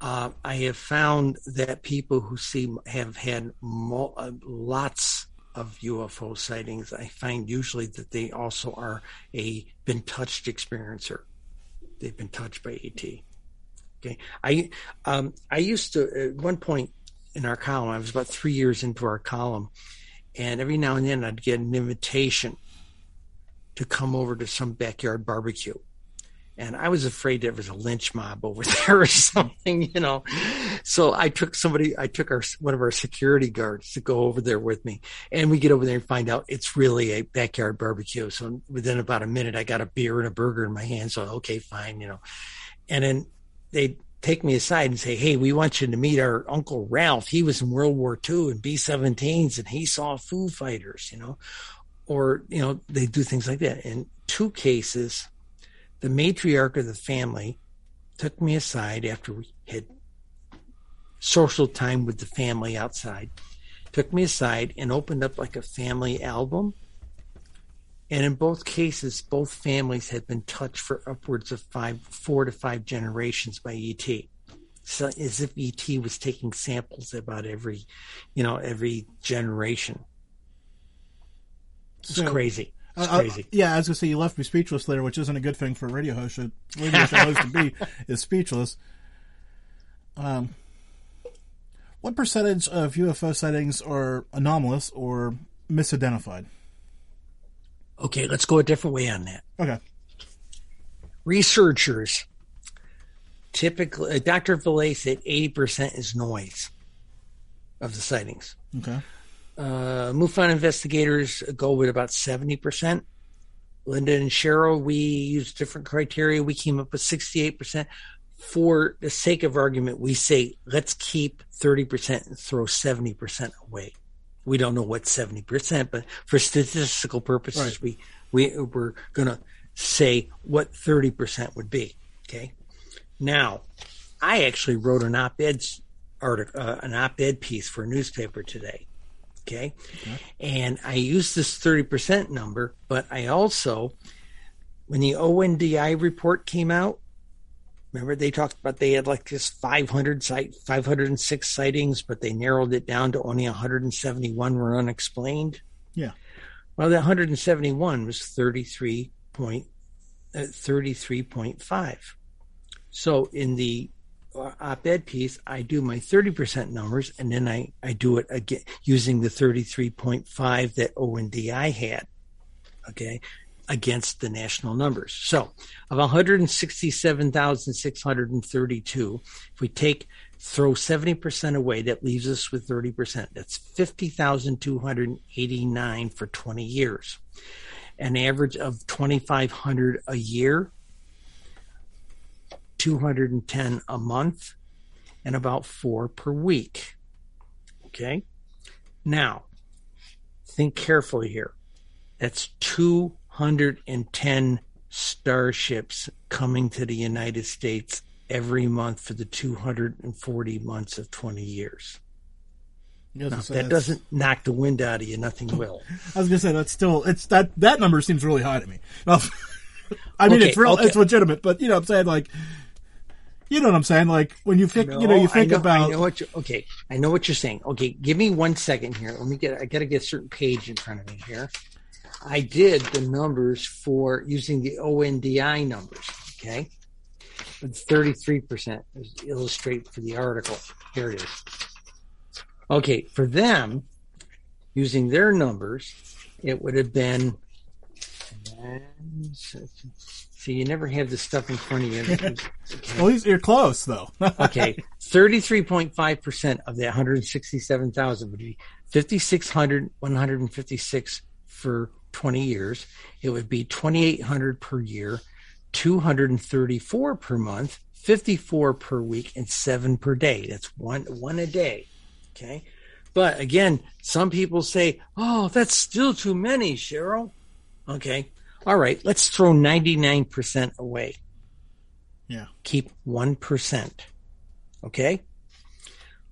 Uh, I have found that people who see have had mo- uh, lots of UFO sightings. I find usually that they also are a been touched experiencer. They've been touched by ET. Okay. I um, I used to at one point in our column. I was about three years into our column, and every now and then I'd get an invitation to come over to some backyard barbecue and I was afraid there was a lynch mob over there or something, you know. So I took somebody, I took our one of our security guards to go over there with me, and we get over there and find out it's really a backyard barbecue. So within about a minute, I got a beer and a burger in my hand. So okay, fine, you know. And then they take me aside and say, "Hey, we want you to meet our uncle Ralph. He was in World War II and B-17s, and he saw Foo Fighters, you know." Or you know, they do things like that. In two cases the matriarch of the family took me aside after we had social time with the family outside, took me aside and opened up like a family album. And in both cases, both families had been touched for upwards of five, four to five generations by ET. So as if ET was taking samples about every, you know, every generation. It's So- crazy. Uh, uh, crazy. yeah, I was gonna say you left me speechless there, which isn't a good thing for a radio host. A radio show host to be is speechless. Um, what percentage of UFO sightings are anomalous or misidentified? Okay, let's go a different way on that. Okay, researchers typically uh, dr Vallée said 80% is noise of the sightings okay, uh, mufon investigators go with about 70% linda and cheryl we used different criteria. We came up with 68% for the sake of argument we say let's keep 30% and throw 70% away. We don't know what 70% but for statistical purposes Right. we we we're going to say what 30% would be okay? Now i actually wrote an op-ed article uh, an op-ed piece for a newspaper today okay? And i use this 30% number but i also when the ondi report came out remember they talked about they had like this 500 site 506 sightings but they narrowed it down to only 171 were unexplained? Yeah, well, that 171 was 33 point, uh, 33.5. So in the op-ed piece, I do my 30% numbers and then I, I do it again using the 33.5 that ONDI had. Okay. Against the national numbers. So of 167,632, if we take Throw 70% away. That leaves us with 30%. That's 50,289 for 20 years. An average of 2,500 a year, 210 a month, and about four per week. Okay. Now, think carefully here. That's 210 starships coming to the United States every month for the 240 months of 20 years. Now, that doesn't knock the wind out of you, nothing will. I was gonna say that's still it's that that number seems really high to me. I mean, okay, it's real, okay. it's legitimate, but you know, I'm saying like, you know what I'm saying? Like when you think, no, you know, you think know, about. I know what okay. I know what you're saying. Okay, give me one second here. Let me get. I got to get a certain page in front of me here. I did the numbers for using the ONDI numbers. Okay, thirty-three percent is illustrate for the article. Here it is. Okay, for them, using their numbers, it would have been. See, you never have this stuff in front of you. Okay. well, you're close though. okay, thirty-three point five percent of the one hundred sixty-seven thousand would be fifty-six hundred one hundred and fifty-six for twenty years. It would be twenty-eight hundred per year, two hundred and thirty-four per month, fifty-four per week, and seven per day. That's one one a day. Okay. But again, some people say, oh, that's still too many, Cheryl. Okay. All right. Let's throw 99% away. Yeah. Keep 1%. Okay.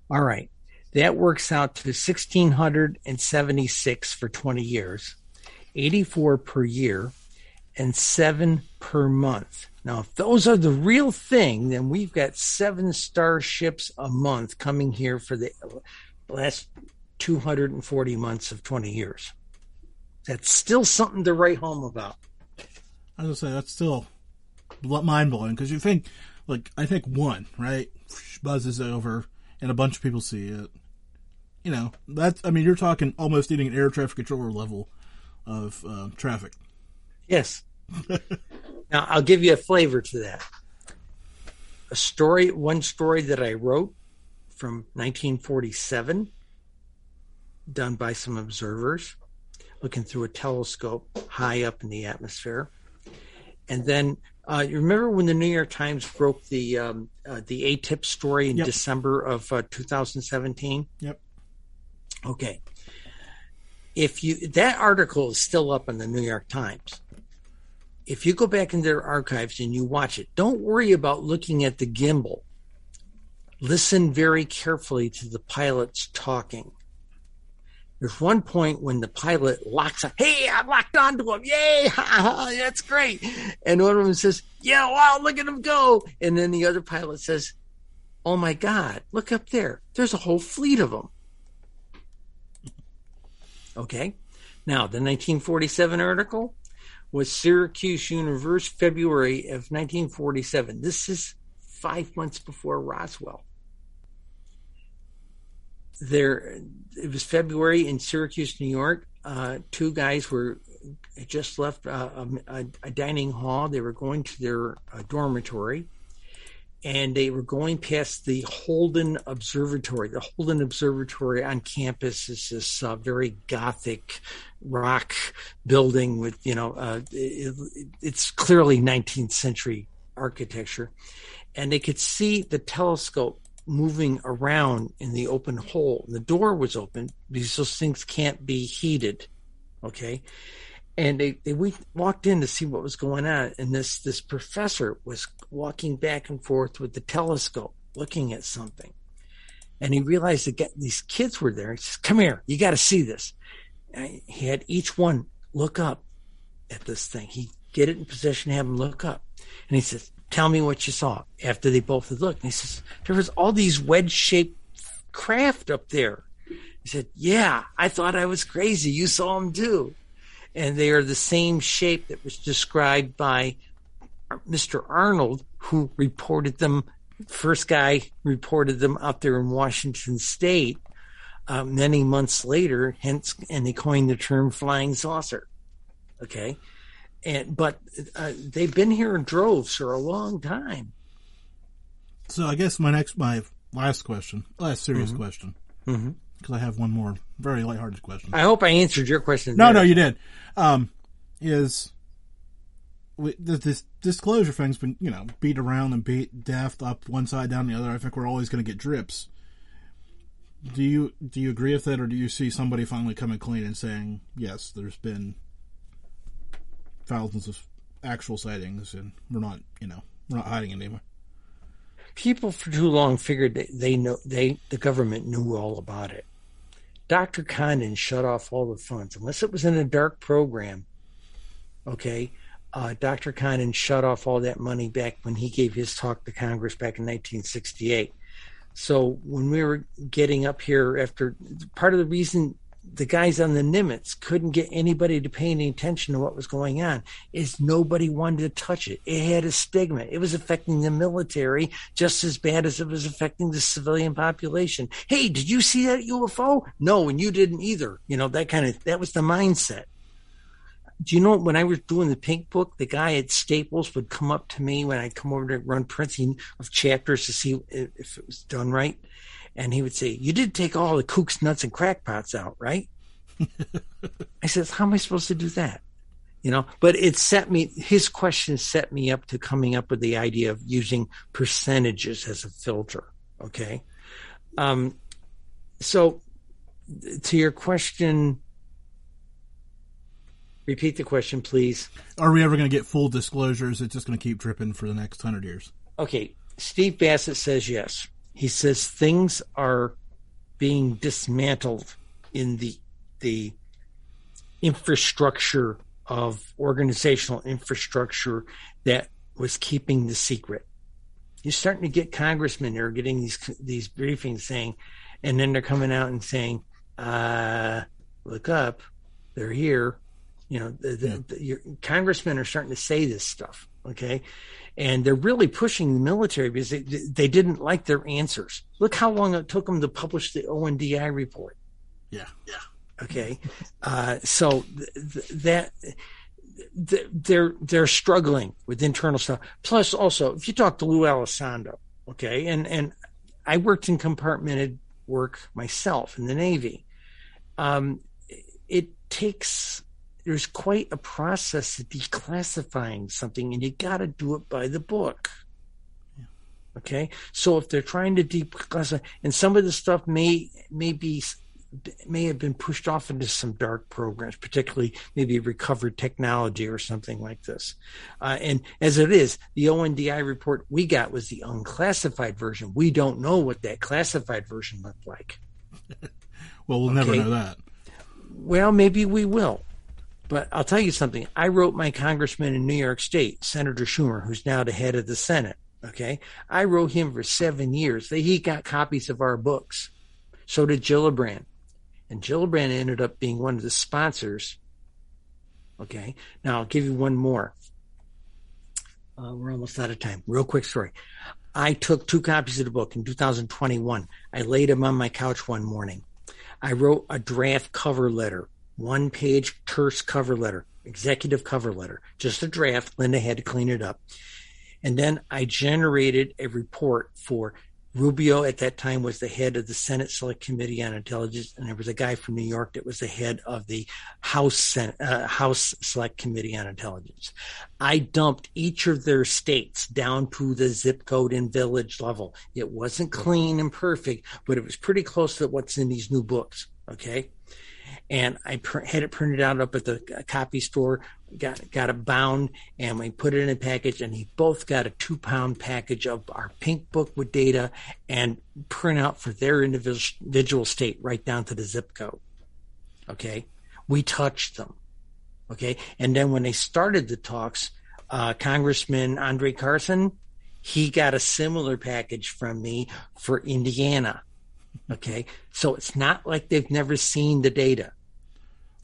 All right. That works out to 1676 for 20 years, 84 per year, and seven per month. Now, if those are the real thing, then we've got seven starships a month coming here for the last 240 months of 20 years. That's still something to write home about. I was gonna say that's still mind blowing because you think, like, I think one right buzzes over and a bunch of people see it. You know, that's I mean, you're talking almost eating an air traffic controller level of uh, traffic. Yes. now I'll give you a flavor to that. A story, one story that I wrote from 1947, done by some observers looking through a telescope high up in the atmosphere. And then uh, you remember when the New York Times broke the um, uh, the AATIP story in yep. December of uh, 2017? Yep. Okay. If you that article is still up in the New York Times. If you go back into their archives and you watch it, don't worry about looking at the gimbal listen very carefully to the pilots talking. There's one point when the pilot locks up. Hey, I'm locked onto him. Yay. That's great. And one of them says, yeah, wow, look at him go. And then the other pilot says, oh my God, look up there. There's a whole fleet of them. Okay. Now, the 1947 article was Syracuse University, February of 1947. This is five months before Roswell there it was February in Syracuse, New York. Uh, two guys were just left uh, a, a, dining hall. They were going to their uh, dormitory, and they were going past the Holden Observatory. The Holden Observatory on campus is this uh, very gothic rock building with you know uh, it, it's clearly 19th century architecture, and they could see the telescope moving around in the open hole. The door was open because those things can't be heated. Okay. And they, they we walked in to see what was going on. And this, this professor was walking back and forth with the telescope looking at something. And he realized that these kids were there. He says, come here. You got to see this. And he had each one look up at this thing. He get it in position, have them look up. And he says, tell me what you saw after they both had looked. And he says, there was all these wedge shaped craft up there. He said, yeah, I thought I was crazy. You saw them too. And they are the same shape that was described by Mr. Arnold, who reported them. First guy reported them out there in Washington State uh, many months later. Hence, and he coined the term flying saucer. Okay and but uh, they've been here in droves for a long time. So I guess my next my last question, last serious Mm-hmm. question, because I have one more very lighthearted question. I hope I answered your question. No, there. no, you did. Um, is this disclosure thing's been you know beat around and beat death up one side down the other. I think we're always going to get drips. Do you do you agree with that, or do you see somebody finally coming clean and saying yes, there's been thousands of actual sightings, and we're not you know we're not hiding it anymore. people for too long figured that they know they the government knew all about it. Dr. Condon shut off all the funds unless it was in a dark program. Okay, uh, Dr. Condon shut off all that money back when he gave his talk to Congress back in 1968. So when we were getting up here after part of the reason the guys on the Nimitz couldn't get anybody to pay any attention to what was going on is nobody wanted to touch it. It had a stigma. It was affecting the military just as bad as it was affecting the civilian population. Hey, did you see that UFO? No, and you didn't either. You know, that kind of that was the mindset. Do you know when I was doing the pink book, the guy at Staples would come up to me when I'd come over to run printing of chapters to see if if it was done right. And he would say, You did take all the kooks, nuts, and crackpots out, right? I says, How am I supposed to do that? You know, but it set me, his question set me up to coming up with the idea of using percentages as a filter. Okay. Um, so to your question, repeat the question, please. Are we ever going to get full disclosures? It's just going to keep dripping for the next hundred years. Okay, Steve Bassett says yes. He says things are being dismantled in the the infrastructure of organizational infrastructure that was keeping the secret. You're starting to get congressmen are getting these these briefings saying, and then they're coming out and saying, uh, "Look up, they're here." You know, the, the, the, your congressmen are starting to say this stuff. Okay, and they're really pushing the military because they, they didn't like their answers. Look how long it took them to publish the ONDI report. Yeah, yeah. Okay, uh, so th- th- that th- they're they're struggling with internal stuff. Plus, also, if you talk to Lue Elizondo, okay, and and I worked in compartmented work myself in the Navy. Um, it takes there's quite a process of declassifying something, and you got to do it by the book. Okay, so if they're trying to declassify, and some of the stuff may may be may have been pushed off into some dark programs, particularly maybe recovered technology or something like this. Uh, and as it is, the ONDI report we got was the unclassified version. We don't know what that classified version looked like. Well, we'll never know that. Well, maybe we will. But I'll tell you something. I wrote my congressman in New York State, Senator Schumer, who's now the head of the Senate. Okay. I wrote him for seven years. He got copies of our books. So did Gillibrand. And Gillibrand ended up being one of the sponsors. Okay. Now I'll give you one more. Uh, we're almost out of time. Real quick story. I took two copies of the book in 2021. I laid them on my couch one morning. I wrote a draft cover letter, one page terse cover letter, executive cover letter, just a draft. Linda had to clean it up. And then I generated a report for Rubio at that time was the head of the Senate Select Committee on Intelligence, and there was a guy from New York that was the head of the House Senate, uh, House Select Committee on Intelligence. I dumped each of their states down to the zip code and village level. It wasn't clean and perfect, but it was pretty close to what's in these new books. Okay and I pr- had it printed out up at the uh, copy store. Got got it bound, and we put it in a package. And he both got a two pound package of our pink book with data and print out for their individual individual state, right down to the zip code. Okay, we touched them. Okay, and then when they started the talks, uh, Congressman Andre Carson, he got a similar package from me for Indiana. Okay, so it's not like they've never seen the data.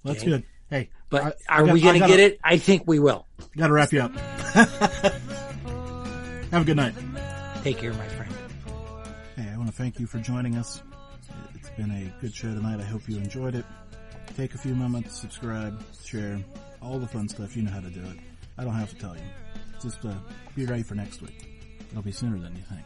That's Okay. good. Hey, But I- I are got- we going to gotta- get it? I think we will. Got to wrap you up. Have a good night. Take care, my friend. Hey, I want to thank you for joining us. It's been a good show tonight. I hope you enjoyed it. Take a few moments, subscribe, share, all the fun stuff. You know how to do it. I don't have to tell you. Just uh, be ready for next week. It'll be sooner than you think.